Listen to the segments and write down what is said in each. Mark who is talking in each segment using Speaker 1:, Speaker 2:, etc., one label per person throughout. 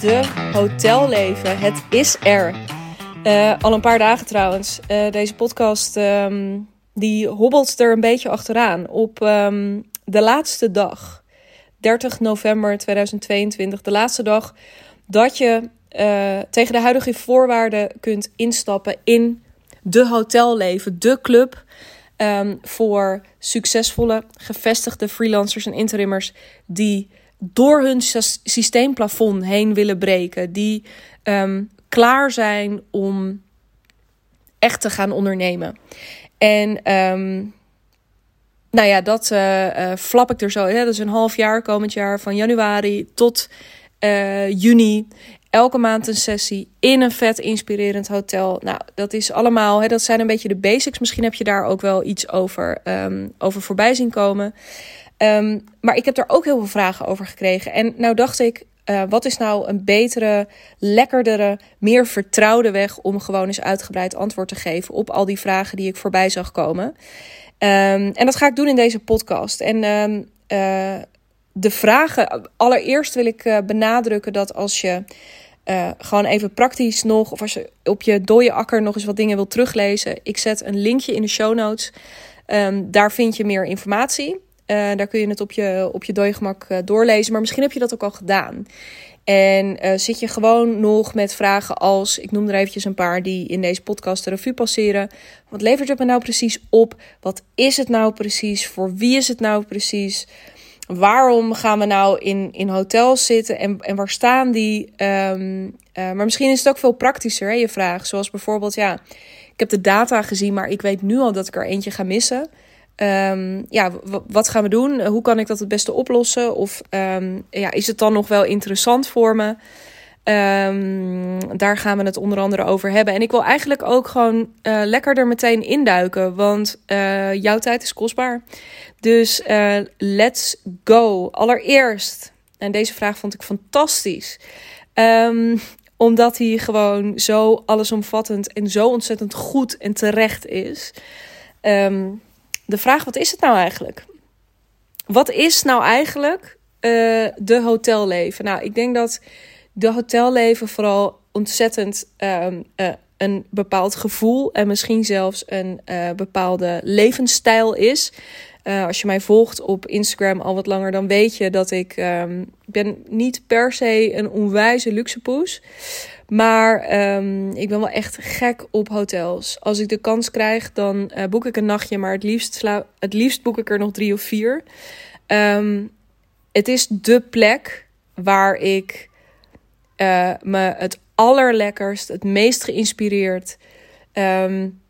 Speaker 1: de hotelleven. Het is er. Uh, al een paar dagen trouwens. Uh, deze podcast um, die hobbelt er een beetje achteraan. Op um, de laatste dag, 30 november 2022, de laatste dag dat je uh, tegen de huidige voorwaarden kunt instappen in de hotelleven, de club. Um, voor succesvolle, gevestigde freelancers en interimmers die door hun systeemplafond heen willen breken. Die um, klaar zijn om echt te gaan ondernemen. En um, nou ja, dat uh, flap ik er zo. Hè? Dat is een half jaar komend jaar van januari tot uh, juni. Elke maand een sessie in een vet inspirerend hotel. Nou, dat is allemaal, hè, dat zijn een beetje de basics. Misschien heb je daar ook wel iets over, um, over voorbij zien komen. Um, maar ik heb er ook heel veel vragen over gekregen. En nou dacht ik, uh, wat is nou een betere, lekkerdere, meer vertrouwde weg om gewoon eens uitgebreid antwoord te geven op al die vragen die ik voorbij zag komen? Um, en dat ga ik doen in deze podcast. En um, uh, de vragen, allereerst wil ik uh, benadrukken dat als je gewoon even praktisch nog, of als je op je dode akker nog eens wat dingen wil teruglezen, ik zet een linkje in de show notes. Daar vind je meer informatie. Uh, daar kun je het op je, op je uh, doorlezen. Maar misschien heb je dat ook al gedaan. En uh, zit je gewoon nog met vragen als, ik noem er eventjes een paar die in deze podcast de revue passeren. Wat levert het me nou precies op? Wat is het nou precies? Voor wie is het nou precies? Waarom gaan we nou in, in hotels zitten en, en waar staan die? Um, maar misschien is het ook veel praktischer, hè, je vraag. Zoals bijvoorbeeld, ja, ik heb de data gezien, maar ik weet nu al dat ik er eentje ga missen. Um, ja, wat gaan we doen? Hoe kan ik dat het beste oplossen? Of um, ja, is het dan nog wel interessant voor me? Um, daar gaan we het onder andere over hebben. En ik wil eigenlijk ook gewoon uh, lekker er meteen induiken, want uh, jouw tijd is kostbaar. Dus uh, let's go. Allereerst, en deze vraag vond ik fantastisch, omdat hij gewoon zo allesomvattend en zo ontzettend goed en terecht is. Um, de vraag: wat is het nou eigenlijk? Wat is nou eigenlijk uh, de hotelleven? Nou, ik denk dat de hotelleven vooral ontzettend um, uh, een bepaald gevoel en misschien zelfs een uh, bepaalde levensstijl is. Als je mij volgt op Instagram al wat langer, dan weet je dat ik um, ben niet per se een onwijze luxepoes. Maar um, ik ben wel echt gek op hotels. Als ik de kans krijg, dan uh, boek ik een nachtje. Maar het liefst, sla het liefst boek ik er nog drie of vier. Um, het is de plek waar ik uh, me het allerlekkerst, het meest geïnspireerd, um,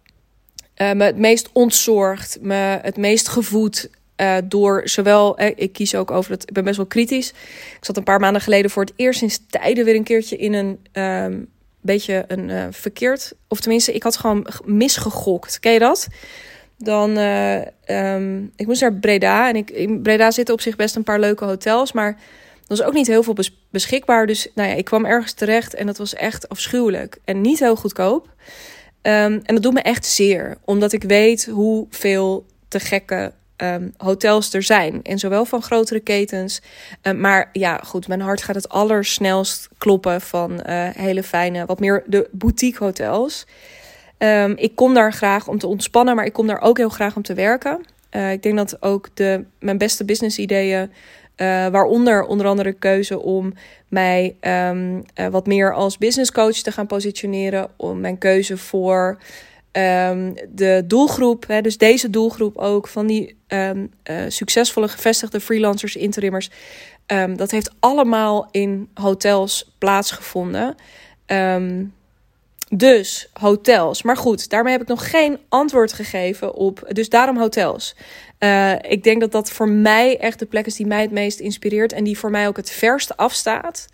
Speaker 1: uh, me het meest ontzorgd, me het meest gevoed uh, door zowel, eh, ik kies ook over het, ik ben best wel kritisch. Ik zat een paar maanden geleden voor het eerst sinds tijden weer een keertje in een um, beetje een uh, verkeerd, of tenminste, ik had gewoon misgegokt. Ken je dat? Dan, um, ik moest naar Breda en ik, in Breda zitten op zich best een paar leuke hotels, maar er was ook niet heel veel bes beschikbaar. Dus nou ja, ik kwam ergens terecht en dat was echt afschuwelijk en niet heel goedkoop. Um, en dat doet me echt zeer, omdat ik weet hoeveel te gekke um, hotels er zijn. En zowel van grotere ketens. Um, maar ja, goed, mijn hart gaat het allersnelst kloppen van uh, hele fijne, wat meer de boutique hotels. Um, ik kom daar graag om te ontspannen, maar ik kom daar ook heel graag om te werken. Uh, ik denk dat ook de, mijn beste business ideeën waaronder onder andere keuze om mij uh, wat meer als business coach te gaan positioneren. Om mijn keuze voor um, de doelgroep, hè, dus deze doelgroep ook van die um, uh, succesvolle gevestigde freelancers, interimmers. Um, dat heeft allemaal in hotels plaatsgevonden. Dus hotels. Maar goed, daarmee heb ik nog geen antwoord gegeven op. Dus daarom hotels. Uh, ik denk dat dat voor mij echt de plek is die mij het meest inspireert. En die voor mij ook het verst afstaat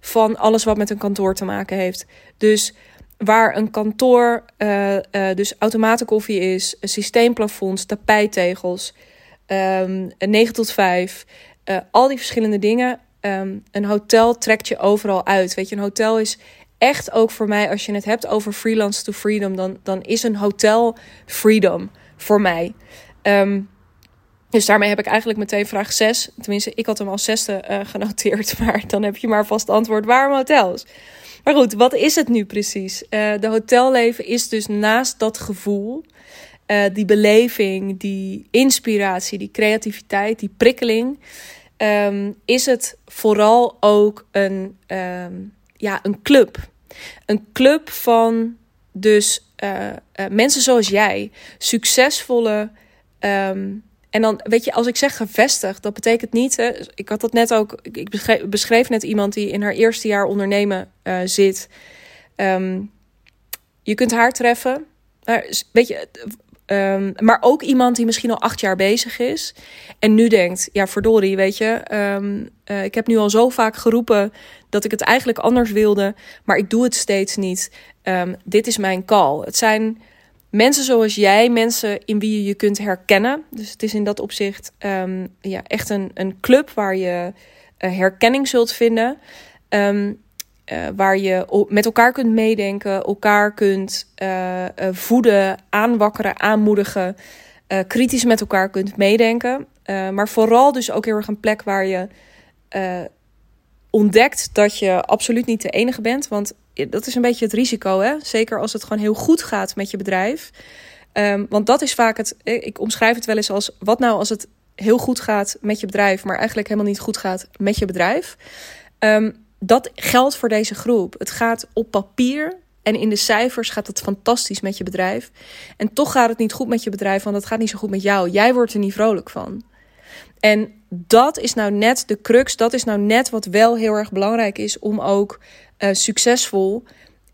Speaker 1: van alles wat met een kantoor te maken heeft. Dus waar een kantoor, uh, uh, dus automatenkoffie is, systeemplafonds, tapijttegels, um, 9 tot 5, uh, al die verschillende dingen. Um, een hotel trekt je overal uit. Weet je, een hotel is echt ook voor mij, als je het hebt over freelance to freedom, dan, dan is een hotel freedom voor mij. Um, Dus daarmee heb ik eigenlijk meteen vraag 6. Tenminste, ik had hem als zesde uh, genoteerd. Maar dan heb je maar vast antwoord. Waarom hotels? Maar goed, wat is het nu precies? Uh, de hotelleven is dus naast dat gevoel, uh, die beleving, die inspiratie, die creativiteit, die prikkeling, um, is het vooral ook een, um, ja, een club. Een club van dus mensen zoals jij, succesvolle. Um, en dan, weet je, als ik zeg gevestigd, dat betekent niet. Hè, ik had dat net ook. Ik beschreef, net iemand die in haar eerste jaar ondernemen uh, zit. Um, je kunt haar treffen. Maar, weet je, um, maar ook iemand die misschien al acht jaar bezig is. En nu denkt: ja, verdorie, weet je. Um, uh, ik heb nu al zo vaak geroepen dat ik het eigenlijk anders wilde. Maar ik doe het steeds niet. dit is mijn call. Het zijn mensen zoals jij, mensen in wie je je kunt herkennen. Dus het is in dat opzicht um, ja, echt een, een club waar je uh, herkenning zult vinden. Um, uh, waar je met elkaar kunt meedenken, elkaar kunt uh, voeden, aanwakkeren, aanmoedigen. kritisch met elkaar kunt meedenken. maar vooral dus ook heel erg een plek waar je ontdekt dat je absoluut niet de enige bent. Want dat is een beetje het risico, hè? Zeker als het gewoon heel goed gaat met je bedrijf. Um, want dat is vaak het. Ik omschrijf het wel eens als: wat nou als het heel goed gaat met je bedrijf, maar eigenlijk helemaal niet goed gaat met je bedrijf? Um, dat geldt voor deze groep. Het gaat op papier en in de cijfers gaat het fantastisch met je bedrijf. En toch gaat het niet goed met je bedrijf, want het gaat niet zo goed met jou. Jij wordt er niet vrolijk van. En dat is nou net de crux. Dat is nou net wat wel heel erg belangrijk is om ook uh, succesvol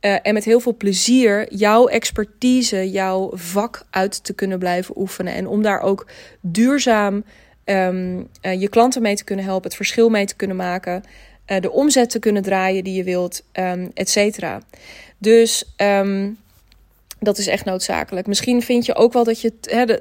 Speaker 1: uh, en met heel veel plezier jouw expertise, jouw vak uit te kunnen blijven oefenen. En om daar ook duurzaam um, uh, je klanten mee te kunnen helpen, het verschil mee te kunnen maken, de omzet te kunnen draaien die je wilt, um, et cetera. Dus um, dat is echt noodzakelijk. Misschien vind je ook wel dat je,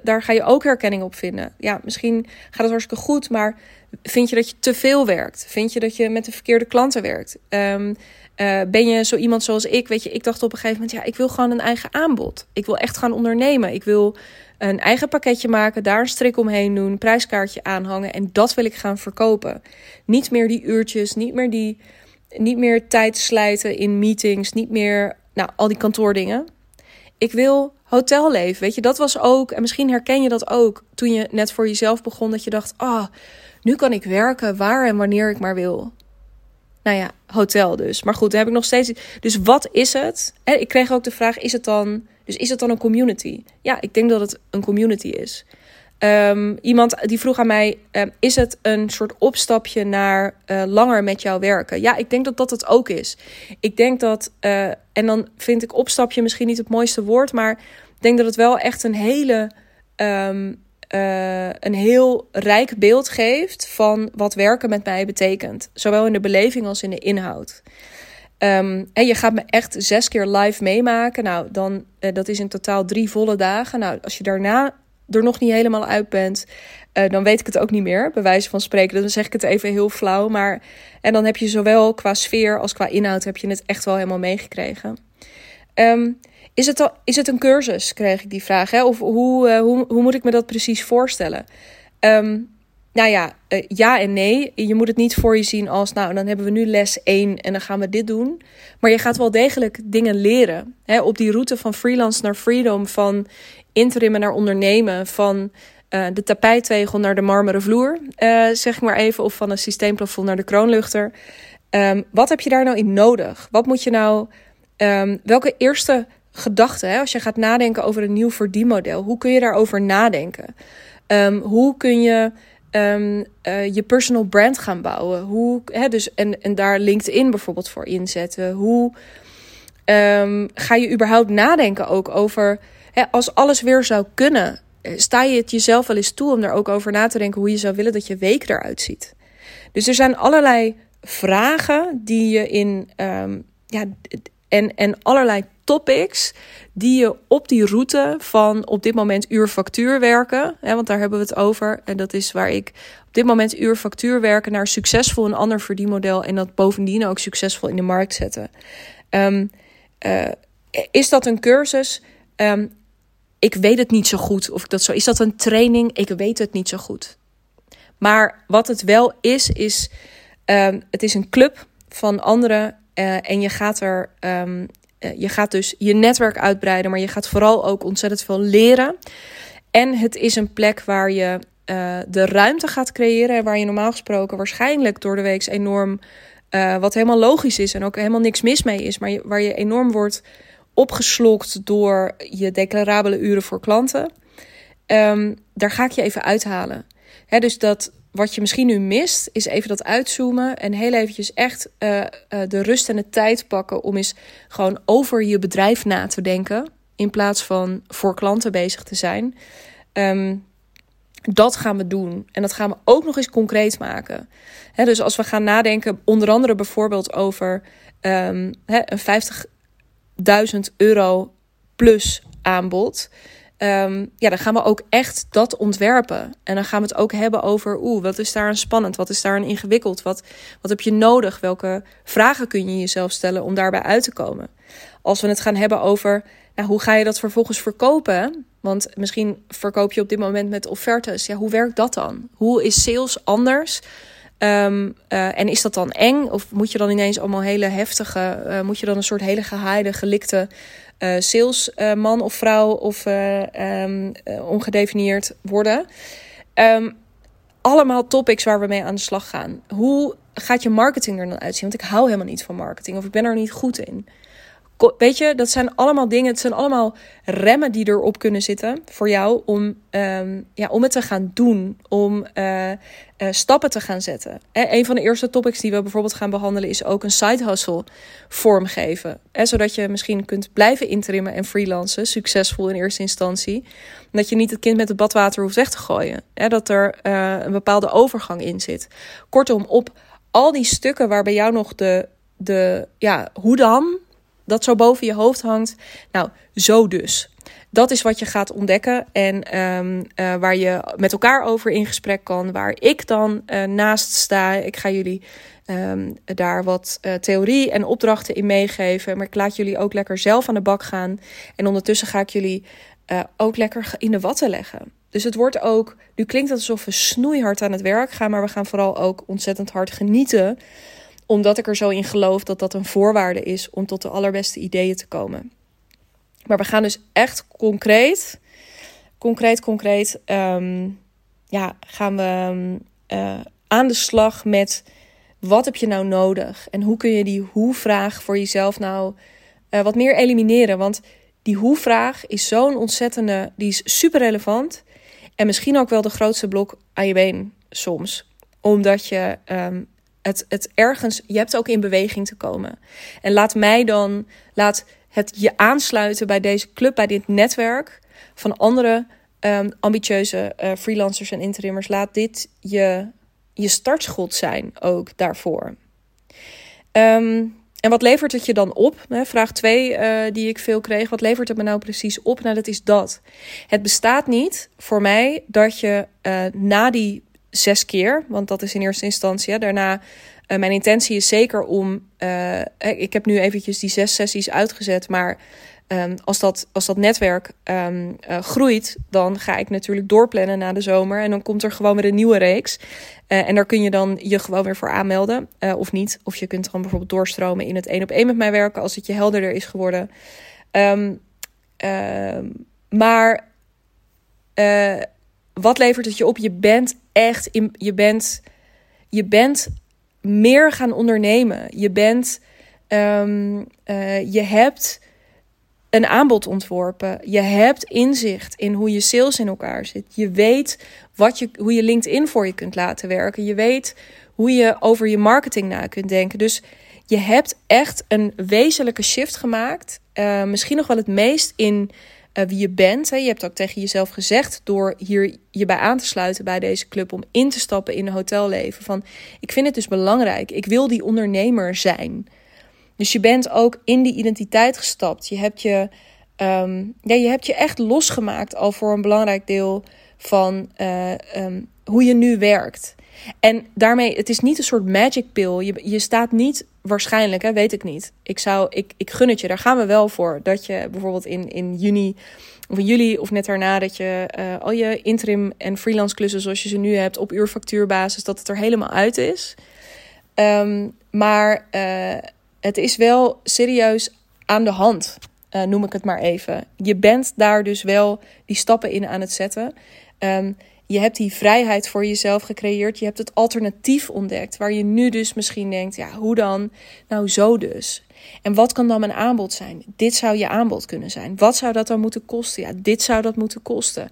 Speaker 1: daar ga je ook herkenning op vinden. Ja, misschien gaat het hartstikke goed, maar vind je dat je te veel werkt? Vind je dat je met de verkeerde klanten werkt? Um, uh, ben je zo iemand zoals ik? Weet je, ik dacht op een gegeven moment, ja, ik wil gewoon een eigen aanbod. Ik wil echt gaan ondernemen. Ik wil een eigen pakketje maken, daar een strik omheen doen, prijskaartje aanhangen en dat wil ik gaan verkopen. Niet meer die uurtjes, niet meer die, niet meer tijd slijten in meetings, niet meer, nou, al die kantoordingen. Ik wil hotelleven, weet je, dat was ook, en misschien herken je dat ook toen je net voor jezelf begon, dat je dacht, ah, oh, nu kan ik werken waar en wanneer ik maar wil. Nou ja, hotel dus. Maar goed, daar heb ik nog steeds. Dus wat is het? En ik kreeg ook de vraag: is het dan. Dus is het dan een community? Ja, ik denk dat het een community is. Um, iemand die vroeg aan mij: um, is het een soort opstapje naar uh, langer met jou werken? Ja, ik denk dat dat het ook is. Ik denk dat, uh, en dan vind ik opstapje misschien niet het mooiste woord, maar ik denk dat het wel echt een hele um, uh, een heel rijk beeld geeft van wat werken met mij betekent. Zowel in de beleving als in de inhoud. Um, en je gaat me echt zes keer live meemaken. Nou, dan, uh, dat is in totaal drie volle dagen. Nou, als je daarna er nog niet helemaal uit bent, uh, dan weet ik het ook niet meer, bij wijze van spreken. Dan zeg ik het even heel flauw. Maar, en dan heb je zowel qua sfeer als qua inhoud heb je het echt wel helemaal meegekregen. Um, is het, al, is het een cursus, kreeg ik die vraag. Hè? Of hoe, uh, hoe, hoe moet ik me dat precies voorstellen? Um, nou ja, uh, ja en nee. Je moet het niet voor je zien als, nou, dan hebben we nu les 1 en dan gaan we dit doen. Maar je gaat wel degelijk dingen leren. Hè? Op die route van freelance naar freedom, van interim naar ondernemen, van uh, de tapijttegel naar de marmeren vloer, zeg ik maar even, of van een systeemplafond naar de kroonluchter. Um, wat heb je daar nou in nodig? Wat moet je nou, um, welke eerste gedachten. Als je gaat nadenken over een nieuw verdienmodel, hoe kun je daarover nadenken? Um, hoe kun je um, uh, je personal brand gaan bouwen? Hoe, hè, dus, en, en daar LinkedIn bijvoorbeeld voor inzetten. Hoe ga je überhaupt nadenken ook over, hè, als alles weer zou kunnen, eh, sta je het jezelf wel eens toe om daar ook over na te denken hoe je zou willen dat je week eruit ziet? Dus er zijn allerlei vragen die je in, um, ja, en, en allerlei topics die je op die route van op dit moment uur-factuur werken, hè, want daar hebben we het over. En dat is waar ik op dit moment uur-factuur werken naar succesvol een ander verdienmodel en dat bovendien ook succesvol in de markt zetten. Um, uh, is dat een cursus? Um, ik weet het niet zo goed of ik dat zo. Is dat een training? Ik weet het niet zo goed. Maar wat het wel is, is um, het is een club van anderen. Uh, en je gaat er. Um, uh, je gaat dus je netwerk uitbreiden, maar je gaat vooral ook ontzettend veel leren. En het is een plek waar je uh, de ruimte gaat creëren. Waar je normaal gesproken waarschijnlijk door de week enorm. wat helemaal logisch is en ook helemaal niks mis mee is. Maar waar je enorm wordt opgeslokt door je declarabele uren voor klanten. Um, daar ga ik je even uithalen. He, dus dat wat je misschien nu mist, is even dat uitzoomen en heel eventjes echt uh, uh, de rust en de tijd pakken om eens gewoon over je bedrijf na te denken. In plaats van voor klanten bezig te zijn. Um, dat gaan we doen. En dat gaan we ook nog eens concreet maken. He, dus als we gaan nadenken, onder andere bijvoorbeeld over he, een 50 1000 euro plus aanbod. Um, ja, dan gaan we ook echt dat ontwerpen. En dan gaan we het ook hebben over, oeh, wat is daar een spannend? Wat is daar een ingewikkeld? Wat, wat heb je nodig? Welke vragen kun je jezelf stellen om daarbij uit te komen? Als we het gaan hebben over, nou, hoe ga je dat vervolgens verkopen? Want misschien verkoop je op dit moment met offertes. Ja, hoe werkt dat dan? Hoe is sales anders Um, uh, en is dat dan eng? Of moet je dan ineens allemaal hele heftige, uh, moet je dan een soort hele gehaaide, gelikte uh, salesman of vrouw of um, ongedefinieerd worden? Um, allemaal topics waar we mee aan de slag gaan. Hoe gaat je marketing er dan uitzien? Want ik hou helemaal niet van marketing of ik ben er niet goed in. Weet je, dat zijn allemaal dingen, het zijn allemaal remmen die erop kunnen zitten voor jou om, um, ja, om het te gaan doen, om uh, uh, stappen te gaan zetten. En een van de eerste topics die we bijvoorbeeld gaan behandelen is ook een side hustle vormgeven. Zodat je misschien kunt blijven interimmen en freelancen, succesvol in eerste instantie. Dat je niet het kind met het badwater hoeft weg te gooien. Dat er een bepaalde overgang in zit. Kortom, op al die stukken waar bij jou nog de, de ja, hoe dan dat zo boven je hoofd hangt. Nou, zo dus. Dat is wat je gaat ontdekken en um, uh, waar je met elkaar over in gesprek kan. Waar ik dan uh, naast sta. Ik ga jullie um, daar wat uh, theorie en opdrachten in meegeven. Maar ik laat jullie ook lekker zelf aan de bak gaan. En ondertussen ga ik jullie ook lekker in de watten leggen. Dus het wordt ook, nu klinkt het alsof we snoeihard aan het werk gaan, maar we gaan vooral ook ontzettend hard genieten omdat ik er zo in geloof dat dat een voorwaarde is om tot de allerbeste ideeën te komen. Maar we gaan dus echt concreet, concreet, concreet, um, ja, gaan we uh, aan de slag met wat heb je nou nodig en hoe kun je die hoe-vraag voor jezelf nou uh, wat meer elimineren. Want die hoe-vraag is zo'n ontzettende, die is super relevant en misschien ook wel de grootste blok aan je been soms, omdat je um, het, ergens, je hebt ook in beweging te komen. En laat mij dan, laat het je aansluiten bij deze club, bij dit netwerk van andere um, ambitieuze uh, freelancers en interimmers. Laat dit je, je startschot zijn ook daarvoor. Um, en wat levert het je dan op? Vraag 2 uh, eh, die ik veel kreeg. Wat levert het me nou precies op? Nou, dat is dat. Het bestaat niet voor mij dat je uh, na die zes keer. Want dat is in eerste instantie. Daarna, uh, mijn intentie is zeker om. Uh, ik heb nu eventjes die zes sessies uitgezet. Maar um, als, dat, als dat netwerk um, uh, groeit, dan ga ik natuurlijk doorplannen na de zomer. En dan komt er gewoon weer een nieuwe reeks. en daar kun je dan je gewoon weer voor aanmelden. of niet. Of je kunt gewoon bijvoorbeeld doorstromen in het één op één met mij werken. Als het je helderder is geworden. Um, maar wat levert het je op? Je bent echt, in, je, bent, je bent meer gaan ondernemen. Je bent, um, uh, je hebt een aanbod ontworpen. Je hebt inzicht in hoe je sales in elkaar zit. Je weet wat je, hoe je LinkedIn voor je kunt laten werken. Je weet hoe je over je marketing na kunt denken. Dus je hebt echt een wezenlijke shift gemaakt. Uh, misschien nog wel het meest in uh, wie je bent. Hè. Je hebt ook tegen jezelf gezegd door hier je bij aan te sluiten bij deze club om in te stappen in een hotelleven. Van ik vind het dus belangrijk. Ik wil die ondernemer zijn. Dus je bent ook in die identiteit gestapt. Je hebt je, um, ja, je, hebt je echt losgemaakt al voor een belangrijk deel van uh, um, hoe je nu werkt. En daarmee, het is niet een soort magic pill. Je, je staat niet, waarschijnlijk, hè, weet ik niet. Ik, zou, ik, ik gun het je, daar gaan we wel voor. Dat je bijvoorbeeld in, in juni of in juli of net daarna, dat je uh, al je interim en freelance klussen zoals je ze nu hebt op uurfactuurbasis, dat het er helemaal uit is. Um, maar uh, het is wel serieus aan de hand, uh, noem ik het maar even. Je bent daar dus wel die stappen in aan het zetten. Um, je hebt die vrijheid voor jezelf gecreëerd. Je hebt het alternatief ontdekt. Waar je nu dus misschien denkt: ja, hoe dan? Nou, zo dus. En wat kan dan mijn aanbod zijn? Dit zou je aanbod kunnen zijn. Wat zou dat dan moeten kosten? Ja, dit zou dat moeten kosten.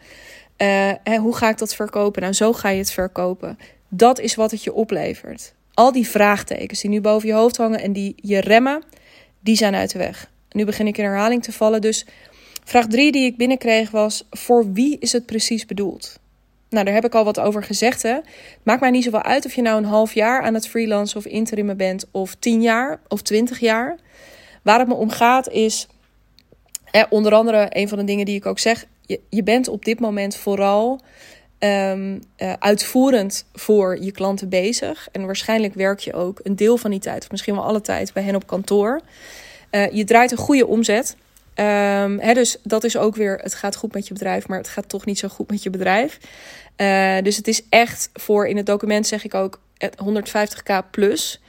Speaker 1: Uh, hè, hoe ga ik dat verkopen? Nou, zo ga je het verkopen. Dat is wat het je oplevert. Al die vraagtekens die nu boven je hoofd hangen en die je remmen, die zijn uit de weg. Nu begin ik in herhaling te vallen. Dus vraag drie die ik binnenkreeg was: voor wie is het precies bedoeld? Nou, daar heb ik al wat over gezegd. Hè. Maakt mij niet zoveel uit of je nou een half jaar aan het freelancen of interimmen bent, of tien jaar of twintig jaar. Waar het me om gaat is, onder andere een van de dingen die ik ook zeg, je, je bent op dit moment vooral um, uh, uitvoerend voor je klanten bezig. En waarschijnlijk werk je ook een deel van die tijd, of misschien wel alle tijd, bij hen op kantoor. Uh, je draait een goede omzet. Um, dus dat is ook weer, het gaat goed met je bedrijf, maar het gaat toch niet zo goed met je bedrijf. Uh, dus het is echt voor, in het document zeg ik ook 150k plus.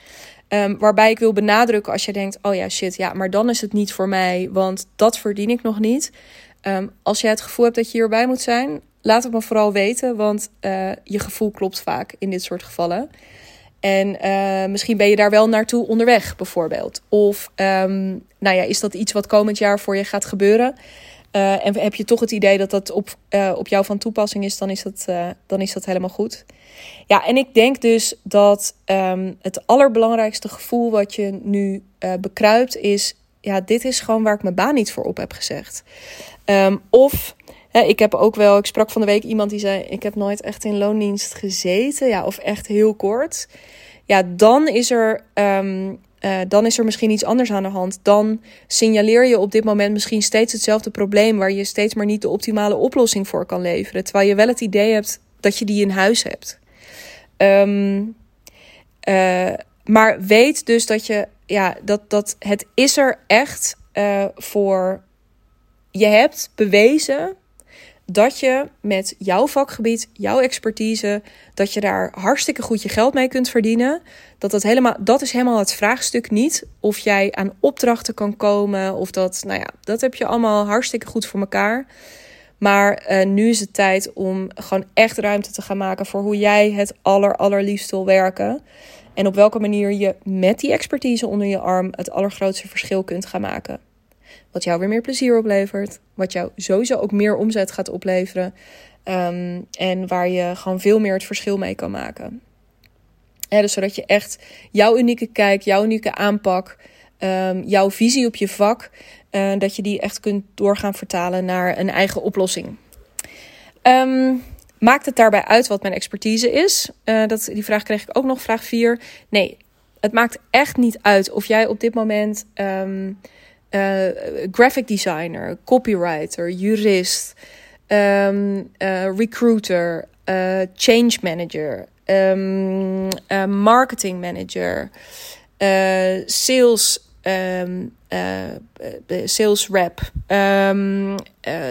Speaker 1: Um, waarbij ik wil benadrukken als je denkt, oh ja shit, ja, maar dan is het niet voor mij, want dat verdien ik nog niet. Um, als jij het gevoel hebt dat je hierbij moet zijn, laat het me vooral weten, want uh, je gevoel klopt vaak in dit soort gevallen. En uh, misschien ben je daar wel naartoe onderweg, bijvoorbeeld. Of um, nou ja, is dat iets wat komend jaar voor je gaat gebeuren? Uh, en heb je toch het idee dat dat op, uh, op jou van toepassing is, dan is dat, dan is dat helemaal goed. Ja, en ik denk dus dat um, het allerbelangrijkste gevoel wat je nu bekruipt is: ja, dit is gewoon waar ik mijn baan niet voor op heb gezegd. Um, of ik heb ook wel, ik sprak van de week iemand die zei: Ik heb nooit echt in loondienst gezeten. Ja, of echt heel kort. Ja, dan is er. Um, uh, dan is er misschien iets anders aan de hand. Dan signaleer je op dit moment misschien steeds hetzelfde probleem waar je steeds maar niet de optimale oplossing voor kan leveren. Terwijl je wel het idee hebt dat je die in huis hebt. Um, uh, maar weet dus dat je, ja, dat, dat het is er echt voor. Je hebt bewezen dat je met jouw vakgebied, jouw expertise, dat je daar hartstikke goed je geld mee kunt verdienen. Dat, dat, helemaal, dat is helemaal het vraagstuk niet. Of jij aan opdrachten kan komen. Of dat, nou ja, dat heb je allemaal hartstikke goed voor elkaar. Maar uh, nu is het tijd om gewoon echt ruimte te gaan maken voor hoe jij het aller, allerliefst wil werken. En op welke manier je met die expertise onder je arm het allergrootste verschil kunt gaan maken. Wat jou weer meer plezier oplevert. Wat jou sowieso ook meer omzet gaat opleveren. Um, en waar je gewoon veel meer het verschil mee kan maken. dus zodat je echt jouw unieke kijk, jouw unieke aanpak, um, jouw visie op je vak, uh, dat je die echt kunt doorgaan vertalen naar een eigen oplossing. Um, maakt het daarbij uit wat mijn expertise is? Uh, dat, die vraag kreeg ik ook nog, vraag 4. Nee, het maakt echt niet uit of jij op dit moment uh, graphic designer, copywriter, jurist, um, uh, recruiter, uh, change manager, um, marketing manager, sales, um, sales rep.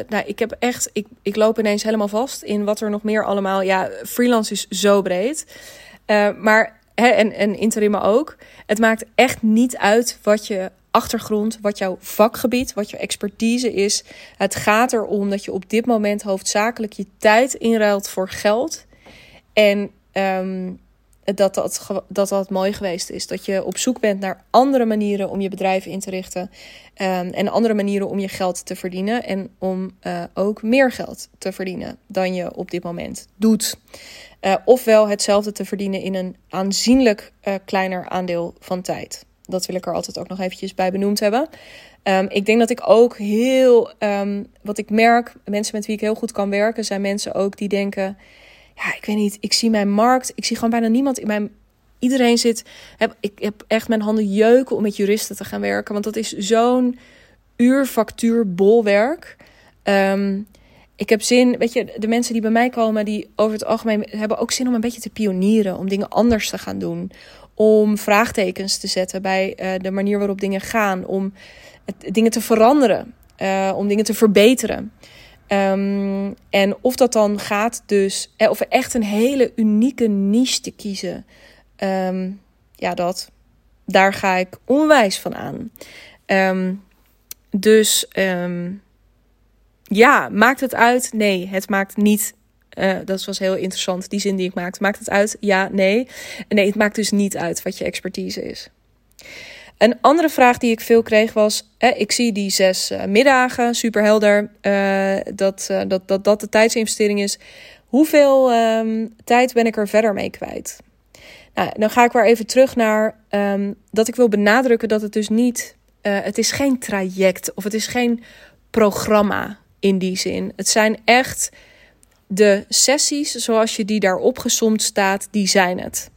Speaker 1: nou, ik heb echt, ik, ik loop ineens helemaal vast in wat er nog meer allemaal. Ja, freelance is zo breed. maar en, en interim ook. Het maakt echt niet uit wat je achtergrond, wat jouw vakgebied, wat jouw expertise is. Het gaat erom dat je op dit moment hoofdzakelijk je tijd inruilt voor geld. En um, dat, dat, dat dat mooi geweest is. Dat je op zoek bent naar andere manieren om je bedrijf in te richten. Um, en andere manieren om je geld te verdienen. En om uh, ook meer geld te verdienen dan je op dit moment doet. Uh, ofwel hetzelfde te verdienen in een aanzienlijk uh, kleiner aandeel van tijd. Dat wil ik er altijd ook nog eventjes bij benoemd hebben. Um, ik denk dat ik ook heel, um, wat ik merk, mensen met wie ik heel goed kan werken, zijn mensen ook die denken, ja, ik weet niet, ik zie mijn markt, ik zie gewoon bijna niemand in mijn, iedereen zit, heb, ik heb echt mijn handen jeuken om met juristen te gaan werken, want dat is zo'n uurfactuur bolwerk. Um, ik heb zin, weet je, de mensen die bij mij komen, die over het algemeen hebben ook zin om een beetje te pionieren, om dingen anders te gaan doen om vraagtekens te zetten bij uh, de manier waarop dingen gaan, om dingen te veranderen, uh, om dingen te verbeteren. Ehm, en of dat dan gaat dus, eh, of echt een hele unieke niche te kiezen. Ehm, ja, dat, daar ga ik onwijs van aan. Ehm, dus ja, maakt het uit? Nee, het maakt niet. Uh, dat was heel interessant, die zin die ik maakte. Maakt het uit? Ja, nee. Nee, het maakt dus niet uit wat je expertise is. Een andere vraag die ik veel kreeg was: ik zie die zes uh, middagen, super helder, uh, dat, dat, dat dat de tijdsinvestering is. Hoeveel um, tijd ben ik er verder mee kwijt? Nou, dan ga ik weer even terug naar um, dat ik wil benadrukken dat het dus niet, het is geen traject of het is geen programma in die zin. Het zijn echt de sessies zoals je die daar opgezomd staat, die zijn het.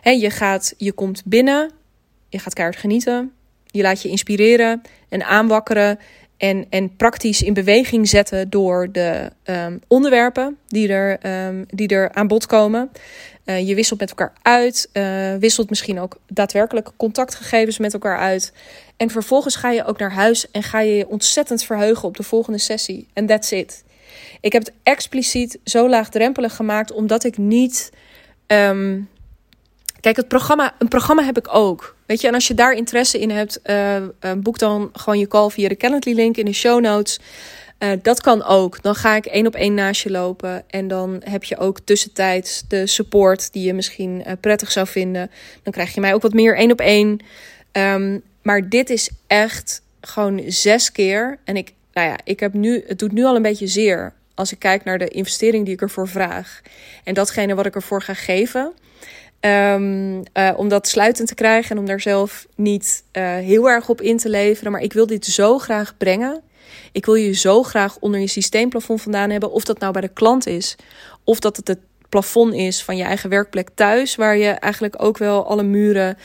Speaker 1: He, je, gaat, je komt binnen, je gaat keihard genieten. Je laat je inspireren en aanwakkeren. En, en praktisch in beweging zetten door de um, onderwerpen die er, um, die er aan bod komen. Uh, je wisselt met elkaar uit. Uh, wisselt misschien ook daadwerkelijk contactgegevens met elkaar uit. En vervolgens ga je ook naar huis en ga je je ontzettend verheugen op de volgende sessie. En that's it. Ik heb het expliciet zo laagdrempelig gemaakt omdat ik niet. Um, Kijk, het programma, een programma heb ik ook. Weet je, en als je daar interesse in hebt, uh, uh, boek dan gewoon je call via de Calendly-link in de show notes. Uh, dat kan ook. Dan ga ik één op één naast je lopen. En dan heb je ook tussentijds de support die je misschien prettig zou vinden. Dan krijg je mij ook wat meer één op één. Um, maar dit is echt gewoon zes keer. En ik, nou ja, ik heb nu, het doet nu al een beetje zeer als ik kijk naar de investering die ik ervoor vraag. En datgene wat ik ervoor ga geven. Um, uh, om dat sluitend te krijgen en om daar zelf niet uh, heel erg op in te leveren. Maar ik wil dit zo graag brengen. Ik wil je zo graag onder je systeemplafond vandaan hebben. Of dat nou bij de klant is, of dat het het plafond is van je eigen werkplek thuis. Waar je eigenlijk ook wel alle muren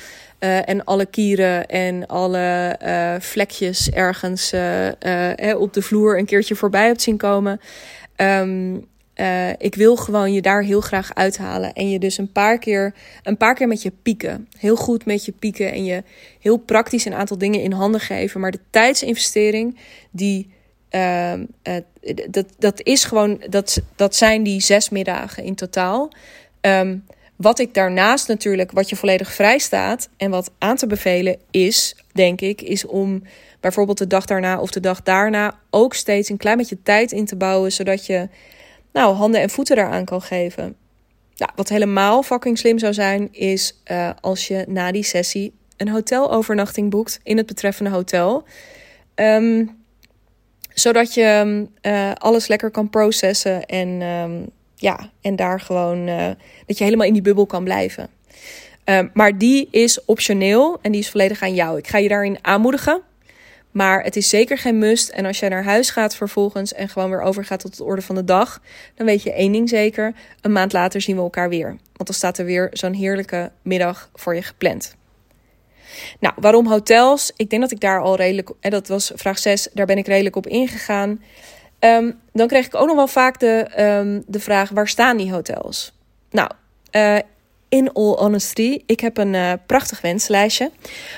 Speaker 1: uh, en alle kieren en alle vlekjes ergens op de vloer een keertje voorbij hebt zien komen. Uh, ik wil gewoon je daar heel graag uithalen. En je dus een paar keer, een paar keer met je pieken. Heel goed met je pieken. En je heel praktisch een aantal dingen in handen geven. Maar de tijdsinvestering, die, uh, dat, dat is gewoon, dat, dat zijn die zes middagen in totaal. Um, wat ik daarnaast natuurlijk, wat je volledig vrij staat en wat aan te bevelen is, denk ik, is om bijvoorbeeld de dag daarna of de dag daarna ook steeds een klein beetje tijd in te bouwen, zodat je nou, handen en voeten eraan kan geven. Nou, wat helemaal fucking slim zou zijn, is uh, als je na die sessie een hotelovernachting boekt in het betreffende hotel. Um, zodat je uh, alles lekker kan processen en, um, ja, en daar gewoon uh, dat je helemaal in die bubbel kan blijven. Um, maar die is optioneel en die is volledig aan jou. Ik ga je daarin aanmoedigen. Maar het is zeker geen must. En als jij naar huis gaat vervolgens en gewoon weer overgaat tot de orde van de dag, dan weet je één ding zeker: een maand later zien we elkaar weer. Want dan staat er weer zo'n heerlijke middag voor je gepland. Nou, waarom hotels? Ik denk dat ik daar al redelijk, en dat was vraag 6, daar ben ik redelijk op ingegaan. Um, dan kreeg ik ook nog wel vaak de, um, de vraag: waar staan die hotels? Nou, uh, in all honesty, ik heb een uh, prachtig wenslijstje.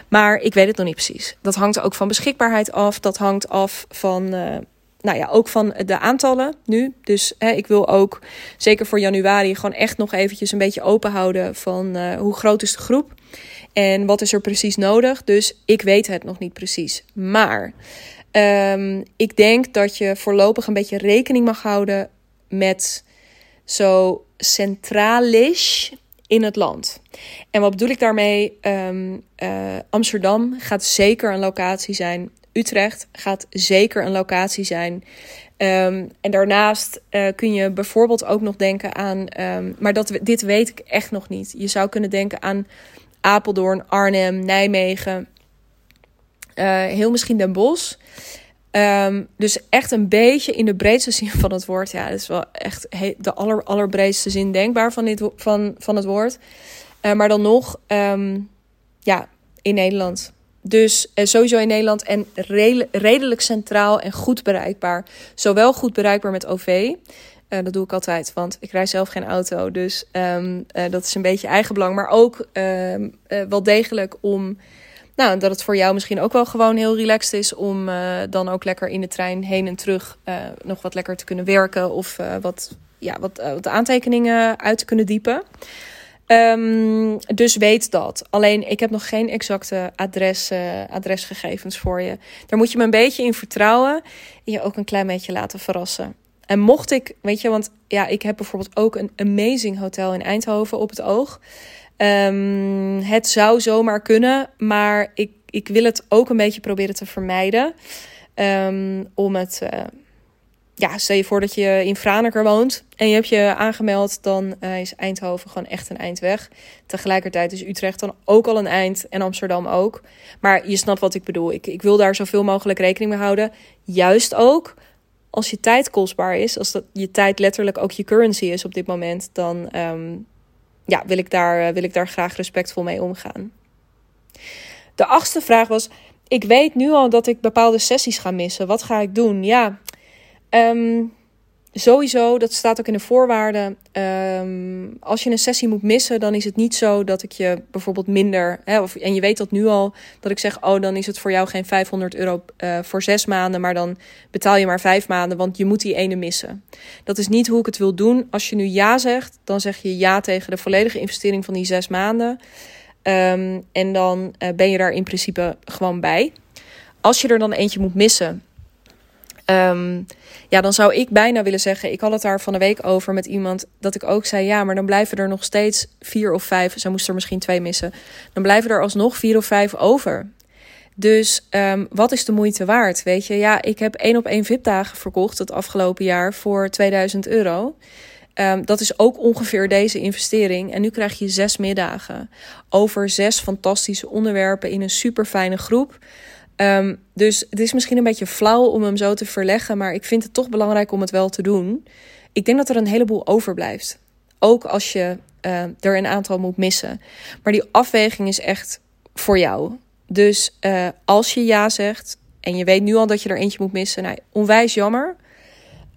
Speaker 1: Maar ik weet het nog niet precies. Dat hangt ook van beschikbaarheid af. Dat hangt af van, uh, nou ja, ook van de aantallen nu. Dus hè, ik wil ook, zeker voor januari, gewoon echt nog eventjes een beetje open houden van hoe groot is de groep. En wat is er precies nodig? Dus ik weet het nog niet precies. Maar um, ik denk dat je voorlopig een beetje rekening mag houden met zo centralisch in het land. En wat bedoel ik daarmee? Um, uh, Amsterdam gaat zeker een locatie zijn. Utrecht gaat zeker een locatie zijn. Um, en daarnaast uh, kun je bijvoorbeeld ook nog denken aan, maar dat, dit weet ik echt nog niet. Je zou kunnen denken aan Apeldoorn, Arnhem, Nijmegen, uh, heel misschien Den Bosch. Um, dus echt een beetje in de breedste zin van het woord. Ja, dat is wel echt de aller, allerbreedste zin denkbaar van, dit, van, van het woord. Uh, maar dan nog, um, ja, in Nederland. Dus uh, sowieso in Nederland en re redelijk centraal en goed bereikbaar. Zowel goed bereikbaar met OV. Dat doe ik altijd, want ik rij zelf geen auto. Dus um, dat is een beetje eigenbelang. Maar ook wel degelijk om Nou, dat het voor jou misschien ook wel gewoon heel relaxed is om uh, dan ook lekker in de trein heen en terug uh, nog wat lekker te kunnen werken of uh, wat, ja, wat, wat aantekeningen uit te kunnen diepen. Um, dus weet dat. Alleen ik heb nog geen exacte adres, adresgegevens voor je. Daar moet je me een beetje in vertrouwen en je ook een klein beetje laten verrassen. En mocht ik, weet je, want ja, ik heb bijvoorbeeld ook een amazing hotel in Eindhoven op het oog. Um, het zou zomaar kunnen, maar ik, ik wil het ook een beetje proberen te vermijden. Um, om het, uh, ja, stel je voor dat je in Franeker woont en je hebt je aangemeld, dan uh, is Eindhoven gewoon echt een eind weg. Tegelijkertijd is Utrecht dan ook al een eind en Amsterdam ook. Maar je snapt wat ik bedoel. Ik, ik wil daar zoveel mogelijk rekening mee houden. Juist ook als je tijd kostbaar is, als dat je tijd letterlijk ook je currency is op dit moment, dan um, ja, wil, ik daar, wil ik daar graag respectvol mee omgaan. De achtste vraag was: Ik weet nu al dat ik bepaalde sessies ga missen. Wat ga ik doen? Ja, um, sowieso, dat staat ook in de voorwaarden. Um, als je een sessie moet missen, dan is het niet zo dat ik je bijvoorbeeld minder. Hè, of, en je weet dat nu al, dat ik zeg: Oh, dan is het voor jou geen 500 euro uh, voor zes maanden, maar dan betaal je maar vijf maanden, want je moet die ene missen. Dat is niet hoe ik het wil doen. Als je nu ja zegt, dan zeg je ja tegen de volledige investering van die zes maanden. Um, en dan uh, ben je daar in principe gewoon bij. Als je er dan eentje moet missen, Um, ja, dan zou ik bijna willen zeggen. Ik had het daar van de week over met iemand. Dat ik ook zei: ja, maar dan blijven er nog steeds vier of vijf. Zij moest er misschien twee missen. Dan blijven er alsnog vier of vijf over. Dus um, wat is de moeite waard? Weet je, ja, ik heb één op één VIP-dagen verkocht het afgelopen jaar voor 2000 euro. Um, dat is ook ongeveer deze investering. En nu krijg je zes middagen over zes fantastische onderwerpen in een super fijne groep. Um, dus het is misschien een beetje flauw om hem zo te verleggen, maar ik vind het toch belangrijk om het wel te doen. Ik denk dat er een heleboel overblijft. Ook als je uh, er een aantal moet missen. Maar die afweging is echt voor jou. Dus uh, als je ja zegt en je weet nu al dat je er eentje moet missen, nou, onwijs jammer.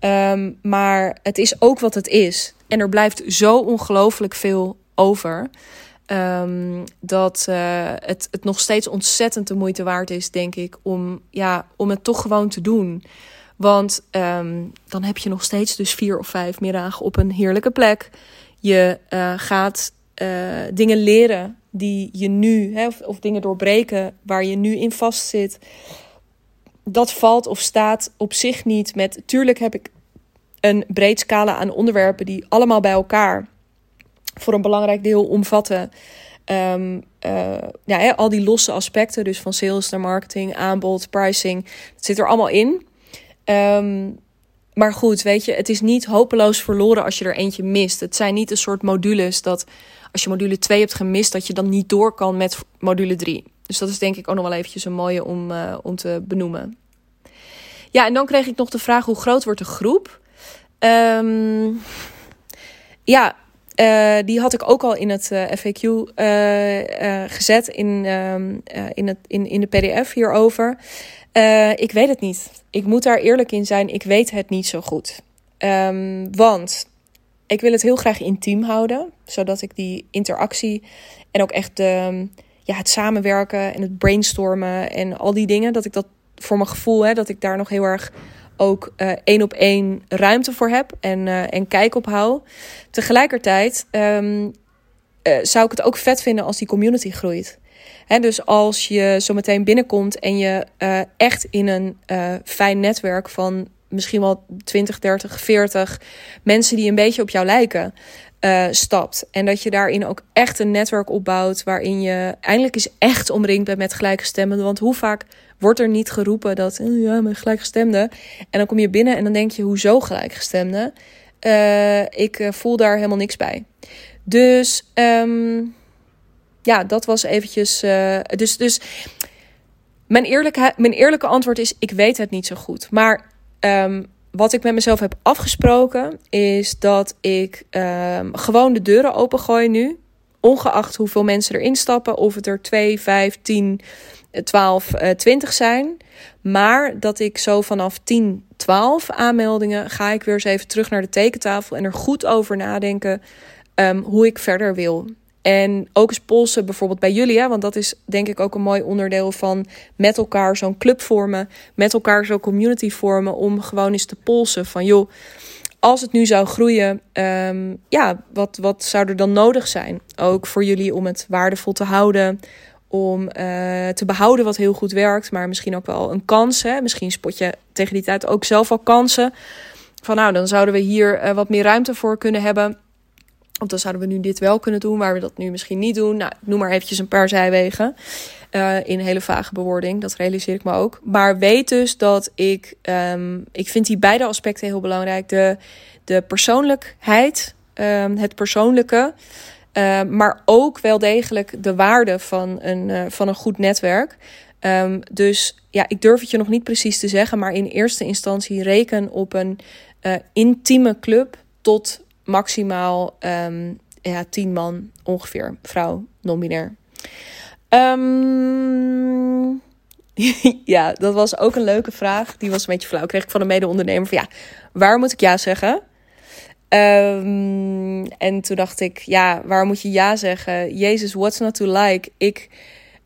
Speaker 1: Um, maar het is ook wat het is. En er blijft zo ongelooflijk veel over. Um, dat uh, het, het nog steeds ontzettend de moeite waard is, denk ik, om, ja, om het toch gewoon te doen. Want um, dan heb je nog steeds dus vier of vijf middagen op een heerlijke plek. Je uh, gaat uh, dingen leren die je nu, hè, of, of dingen doorbreken waar je nu in vastzit. Dat valt of staat op zich niet met. Tuurlijk heb ik een breed scala aan onderwerpen die allemaal bij elkaar voor een belangrijk deel omvatten. Um, uh, ja, hè, al die losse aspecten, dus van sales naar marketing, aanbod, pricing, dat zit er allemaal in. Um, maar goed, weet je, het is niet hopeloos verloren als je er eentje mist. Het zijn niet een soort modules dat als je module 2 hebt gemist, dat je dan niet door kan met module 3. Dus dat is denk ik ook nog wel eventjes een mooie om, uh, om te benoemen. Ja, en dan kreeg ik nog de vraag: hoe groot wordt de groep? Um, ja, uh, die had ik ook al in het uh, FAQ uh, gezet in, ehm, in, het, in, in de PDF hierover. ik weet het niet. Ik moet daar eerlijk in zijn. Ik weet het niet zo goed. Um, want ik wil het heel graag intiem houden, zodat ik die interactie en ook echt de, ja, het samenwerken en het brainstormen en al die dingen, dat ik dat voor mijn gevoel, hè, dat ik daar nog heel erg ook uh, één op één ruimte voor heb en, uh, en kijk op hou. Tegelijkertijd um, uh, zou ik het ook vet vinden als die community groeit. He, dus als je zo meteen binnenkomt en je echt in een fijn netwerk van misschien wel 20, 30, 40 mensen die een beetje op jou lijken. Stapt. En dat je daarin ook echt een netwerk opbouwt. waarin je eindelijk eens echt omringd bent met gelijkgestemden. Want hoe vaak wordt er niet geroepen dat. Oh ja, mijn gelijkgestemde. En dan kom je binnen en dan denk je: hoezo gelijkgestemde? Uh, ik uh, voel daar helemaal niks bij. Dus um, ja, dat was eventjes. dus, dus mijn eerlijke, mijn eerlijke antwoord is: ik weet het niet zo goed. Maar. Um, wat ik met mezelf heb afgesproken is dat ik um, gewoon de deuren opengooi nu. Ongeacht hoeveel mensen erin stappen. Of het er 2, 5, 10, 12, uh, 20 zijn. Maar dat ik zo vanaf 10, 12 aanmeldingen ga ik weer eens even terug naar de tekentafel. En er goed over nadenken um, hoe ik verder wil. En ook eens polsen bijvoorbeeld bij jullie, hè, want dat is denk ik ook een mooi onderdeel van met elkaar zo'n club vormen, met elkaar zo'n community vormen, om gewoon eens te polsen van joh, als het nu zou groeien, um, ja, wat, wat zou er dan nodig zijn? Ook voor jullie om het waardevol te houden, om uh, te behouden wat heel goed werkt, maar misschien ook wel een kans. Hè? Misschien spot je tegen die tijd ook zelf al kansen. Van nou, dan zouden we hier uh, wat meer ruimte voor kunnen hebben. Of dan zouden we nu dit wel kunnen doen, waar we dat nu misschien niet doen. Nou, noem maar eventjes een paar zijwegen. Uh, in hele vage bewoording, dat realiseer ik me ook. Maar weet dus dat ik, um, ik vind die beide aspecten heel belangrijk. De, de persoonlijkheid, um, het persoonlijke. Uh, maar ook wel degelijk de waarde van een, uh, van een goed netwerk. Um, dus ja, ik durf het je nog niet precies te zeggen, maar in eerste instantie reken op een uh, intieme club tot maximaal um, ja, tien man ongeveer, vrouw, non-binair. Um, ja, dat was ook een leuke vraag. Die was een beetje flauw. Kreeg ik van een mede-ondernemer van ja, waar moet ik ja zeggen? Um, en toen dacht ik, ja, waar moet je ja zeggen? Jezus, what's not to like? Ik,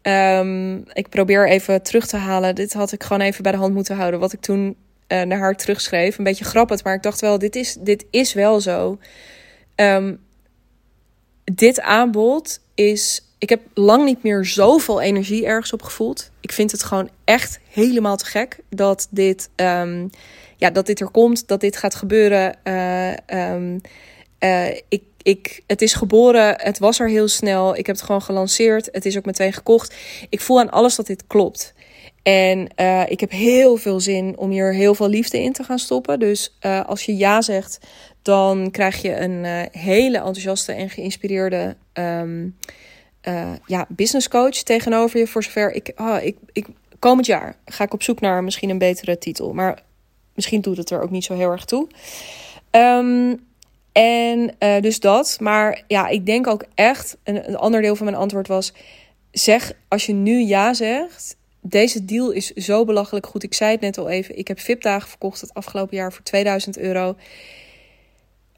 Speaker 1: um, ik probeer even terug te halen. Dit had ik gewoon even bij de hand moeten houden. Wat ik toen uh, naar haar terugschreef. Een beetje grappig, maar ik dacht wel, dit is, dit is wel zo. Um, dit aanbod is. Ik heb lang niet meer zoveel energie ergens op gevoeld. Ik vind het gewoon echt helemaal te gek dat dit, ja, dat dit er komt, dat dit gaat gebeuren. Uh, um, uh, ik, ik, het is geboren, het was er heel snel. Ik heb het gewoon gelanceerd. Het is ook meteen gekocht. Ik voel aan alles dat dit klopt. En uh, ik heb heel veel zin om hier heel veel liefde in te gaan stoppen. Dus als je ja zegt, dan krijg je een hele enthousiaste en geïnspireerde um, ja, business coach tegenover je. Voor zover ik, oh, ik, ik, komend jaar ga ik op zoek naar misschien een betere titel. Maar misschien doet het er ook niet zo heel erg toe. Um, en dus dat. Maar ja, ik denk ook echt, een, een ander deel van mijn antwoord was: zeg als je nu ja zegt deze deal is zo belachelijk goed. Ik zei het net al even. Ik heb VIP-dagen verkocht het afgelopen jaar voor 2000 euro.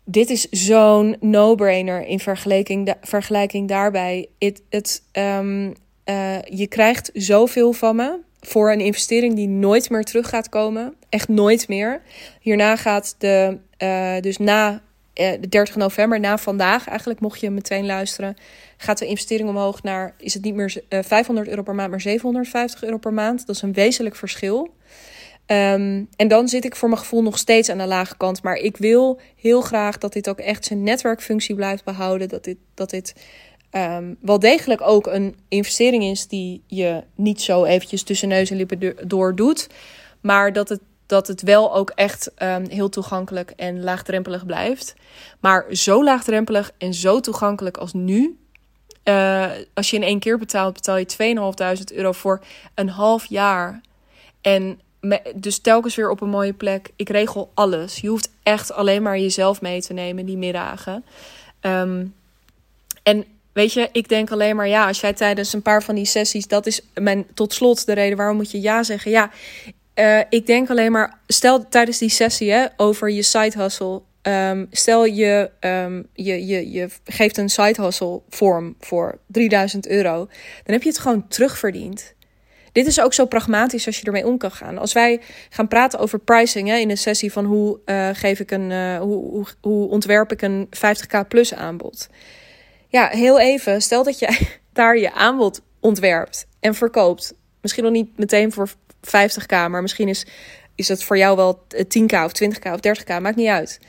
Speaker 1: Dit is zo'n no-brainer in vergelijking, vergelijking daarbij. Het, um, uh, je krijgt zoveel van me voor een investering die nooit meer terug gaat komen. Echt nooit meer. Hierna gaat de, uh, dus na uh, de 30 november, na vandaag eigenlijk, mocht je meteen luisteren, gaat de investering omhoog naar, is het niet meer uh, 500 euro per maand, maar 750 euro per maand. Dat is een wezenlijk verschil. Um, en dan zit ik voor mijn gevoel nog steeds aan de lage kant. Maar ik wil heel graag dat dit ook echt zijn netwerkfunctie blijft behouden. Dat dit, dat dit um, wel degelijk ook een investering is die je niet zo eventjes tussen neus en lippen door doet. Maar dat het dat het wel ook echt um, heel toegankelijk en laagdrempelig blijft. Maar zo laagdrempelig en zo toegankelijk als nu. Uh, als je in één keer betaalt, betaal je 2.500 euro voor een half jaar. En dus telkens weer op een mooie plek. Ik regel alles. Je hoeft echt alleen maar jezelf mee te nemen die middagen. Um, en weet je, ik denk alleen maar ja, als jij tijdens een paar van die sessies, dat is mijn tot slot de reden waarom moet je ja zeggen. Ja, uh, ik denk alleen maar, stel tijdens die sessie hè, over je side hustle. Um, stel je, um, je, je, je geeft een side hustle vorm voor 3000 euro. Dan heb je het gewoon terugverdiend. Dit is ook zo pragmatisch als je ermee om kan gaan. Als wij gaan praten over pricing hè, in een sessie van hoe, uh, geef ik een, uh, hoe, hoe, hoe ontwerp ik een 50k plus aanbod. Ja, heel even. Stel dat jij daar je aanbod ontwerpt en verkoopt. Misschien nog niet meteen voor 50k, maar misschien is, is het voor jou wel 10k of 20k of 30k, maakt niet uit.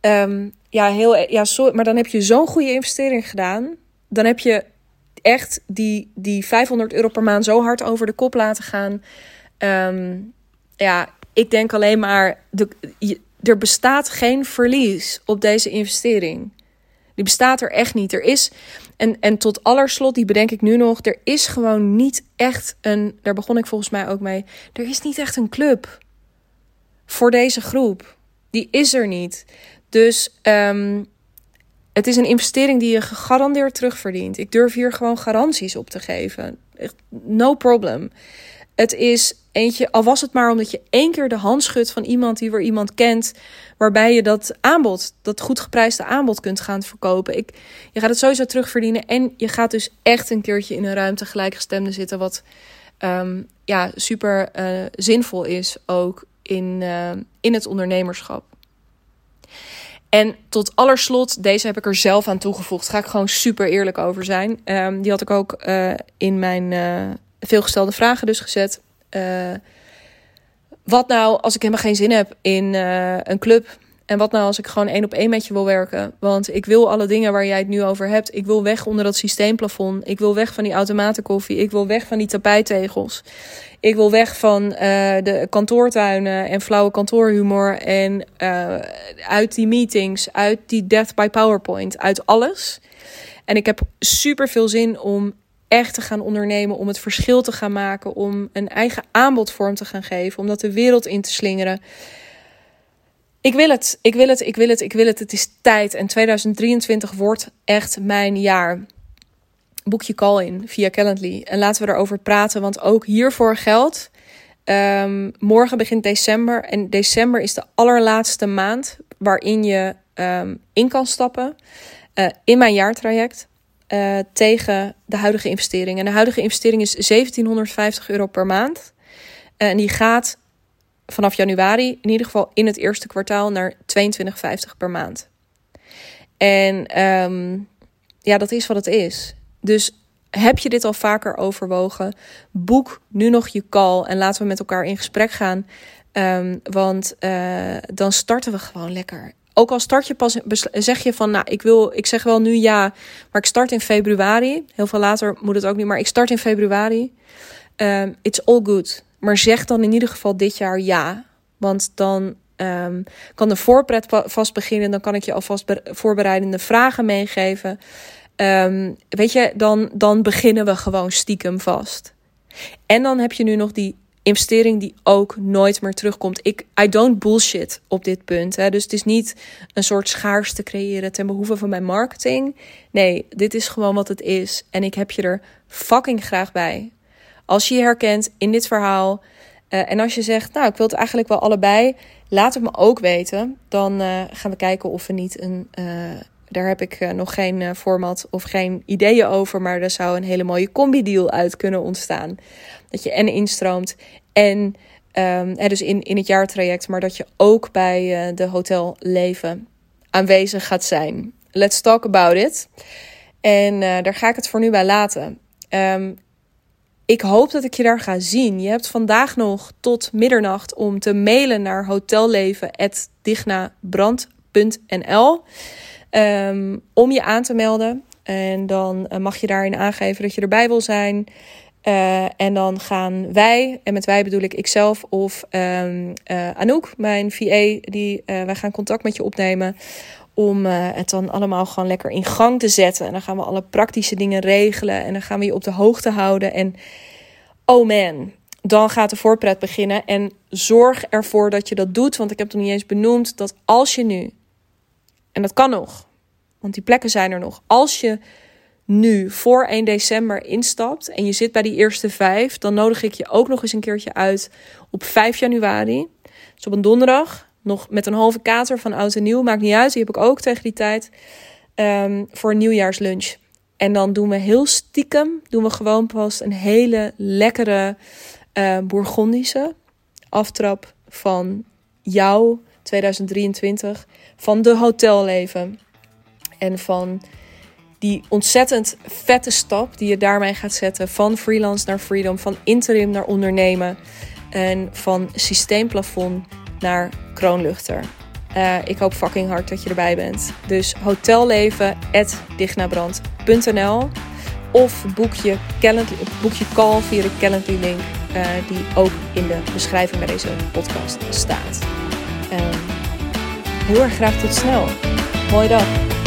Speaker 1: Um, ja, heel, ja, sorry, maar dan heb je zo'n goede investering gedaan. Dan heb je echt die, die 500 euro per maand zo hard over de kop laten gaan. Um, ja, ik denk alleen maar, er bestaat geen verlies op deze investering. Die bestaat er echt niet. Er is, en, en tot allerslot, die bedenk ik nu nog, er is gewoon niet echt een, daar begon ik volgens mij ook mee, er is niet echt een club voor deze groep. Die is er niet. Dus um, het is een investering die je gegarandeerd terugverdient. Ik durf hier gewoon garanties op te geven. No problem. Het is eentje, al was het maar omdat je één keer de hand schudt van iemand die weer iemand kent, waarbij je dat aanbod, dat goed geprijsde aanbod kunt gaan verkopen. Ik, je gaat het sowieso terugverdienen en je gaat dus echt een keertje in een ruimte gelijkgestemde zitten, wat um, ja, super uh, zinvol is ook in, uh, in het ondernemerschap. En tot allerslot, deze heb ik er zelf aan toegevoegd. Daar ga ik gewoon super eerlijk over zijn. Um, die had ik ook uh, in mijn veelgestelde vragen dus gezet. wat nou als ik helemaal geen zin heb in een club en wat nou als ik gewoon één op één met je wil werken? Want ik wil alle dingen waar jij het nu over hebt. Ik wil weg onder dat systeemplafond. Ik wil weg van die automatenkoffie. Ik wil weg van die tapijtegels. Ik wil weg van uh, de kantoortuinen en flauwe kantoorhumor. En uit die meetings, uit die death by PowerPoint, uit alles. En ik heb super veel zin om echt te gaan ondernemen, om het verschil te gaan maken, om een eigen aanbod vorm te gaan geven, om dat de wereld in te slingeren. Ik wil het, ik wil het, ik wil het, ik wil het. Het is tijd. En 2023 wordt echt mijn jaar. Boek je call in via Calendly. En laten we erover praten, want ook hiervoor geldt. Um, morgen begint december. En december is de allerlaatste maand waarin je um, in kan stappen uh, in mijn jaartraject. Uh, tegen de huidige investering. En de huidige investering is 1750 euro per maand. Uh, en die gaat vanaf januari, in ieder geval in het eerste kwartaal, naar 22,50 per maand. En um, ja, dat is wat het is. Dus heb je dit al vaker overwogen? Boek nu nog je call en laten we met elkaar in gesprek gaan. Um, want uh, dan starten we gewoon lekker. Ook al start je pas, zeg je van, nou, ik wil, ik zeg wel nu ja, maar ik start in februari. Heel veel later moet het ook niet, maar ik start in februari. Um, it's all good. Maar zeg dan in ieder geval dit jaar ja. Want dan um, kan de voorpret vast beginnen. Dan kan ik je alvast voorbereidende vragen meegeven. Um, weet je, dan, dan beginnen we gewoon stiekem vast. En dan heb je nu nog die investering die ook nooit meer terugkomt. Ik, I don't bullshit op dit punt. Hè. Dus het is niet een soort schaarste creëren ten behoeve van mijn marketing. Nee, dit is gewoon wat het is. En ik heb je er fucking graag bij. Als je je herkent in dit verhaal uh, en als je zegt, nou, ik wil het eigenlijk wel allebei, laat het me ook weten. Dan uh, gaan we kijken of we niet een. Uh, daar heb ik nog geen format of geen ideeën over, maar er zou een hele mooie combi-deal uit kunnen ontstaan. Dat je en instroomt en um, dus in, in het jaartraject, maar dat je ook bij de hotel leven aanwezig gaat zijn. Let's talk about it. En daar ga ik het voor nu bij laten. Um, ik hoop dat ik je daar ga zien. Je hebt vandaag nog tot middernacht om te mailen naar hotelleven.dignabrand.nl ehm, om je aan te melden. En dan eh, mag je daarin aangeven dat je erbij wil zijn. Uh, en dan gaan wij, en met wij bedoel ik ikzelf of um, uh, Anouk, mijn VA, die, wij gaan contact met je opnemen om het dan allemaal gewoon lekker in gang te zetten. En dan gaan we alle praktische dingen regelen en dan gaan we je op de hoogte houden. En oh man, dan gaat de voorpret beginnen. En zorg ervoor dat je dat doet, want ik heb het nog niet eens benoemd, dat als je nu, en dat kan nog, want die plekken zijn er nog, als je nu voor 1 december instapt en je zit bij die eerste vijf, dan nodig ik je ook nog eens een keertje uit op 5 januari. Dus op een donderdag nog met een halve kater van oud en nieuw. Maakt niet uit, die heb ik ook tegen die tijd. Um, voor een nieuwjaarslunch. En dan doen we heel stiekem, doen we gewoon pas een hele lekkere uh, Bourgondische aftrap van jou 2023. Van de hotelleven. En van die ontzettend vette stap die je daarmee gaat zetten. Van freelance naar freedom, van interim naar ondernemen. En van systeemplafond naar kroonluchter. Uh, ik hoop fucking hard dat je erbij bent. Dus hotelleven.dignabrand.nl of boek je, Calendly, boek je call via de Calendly link uh, die ook in de beschrijving bij deze podcast staat. Uh, heel erg graag tot snel. Mooie dag.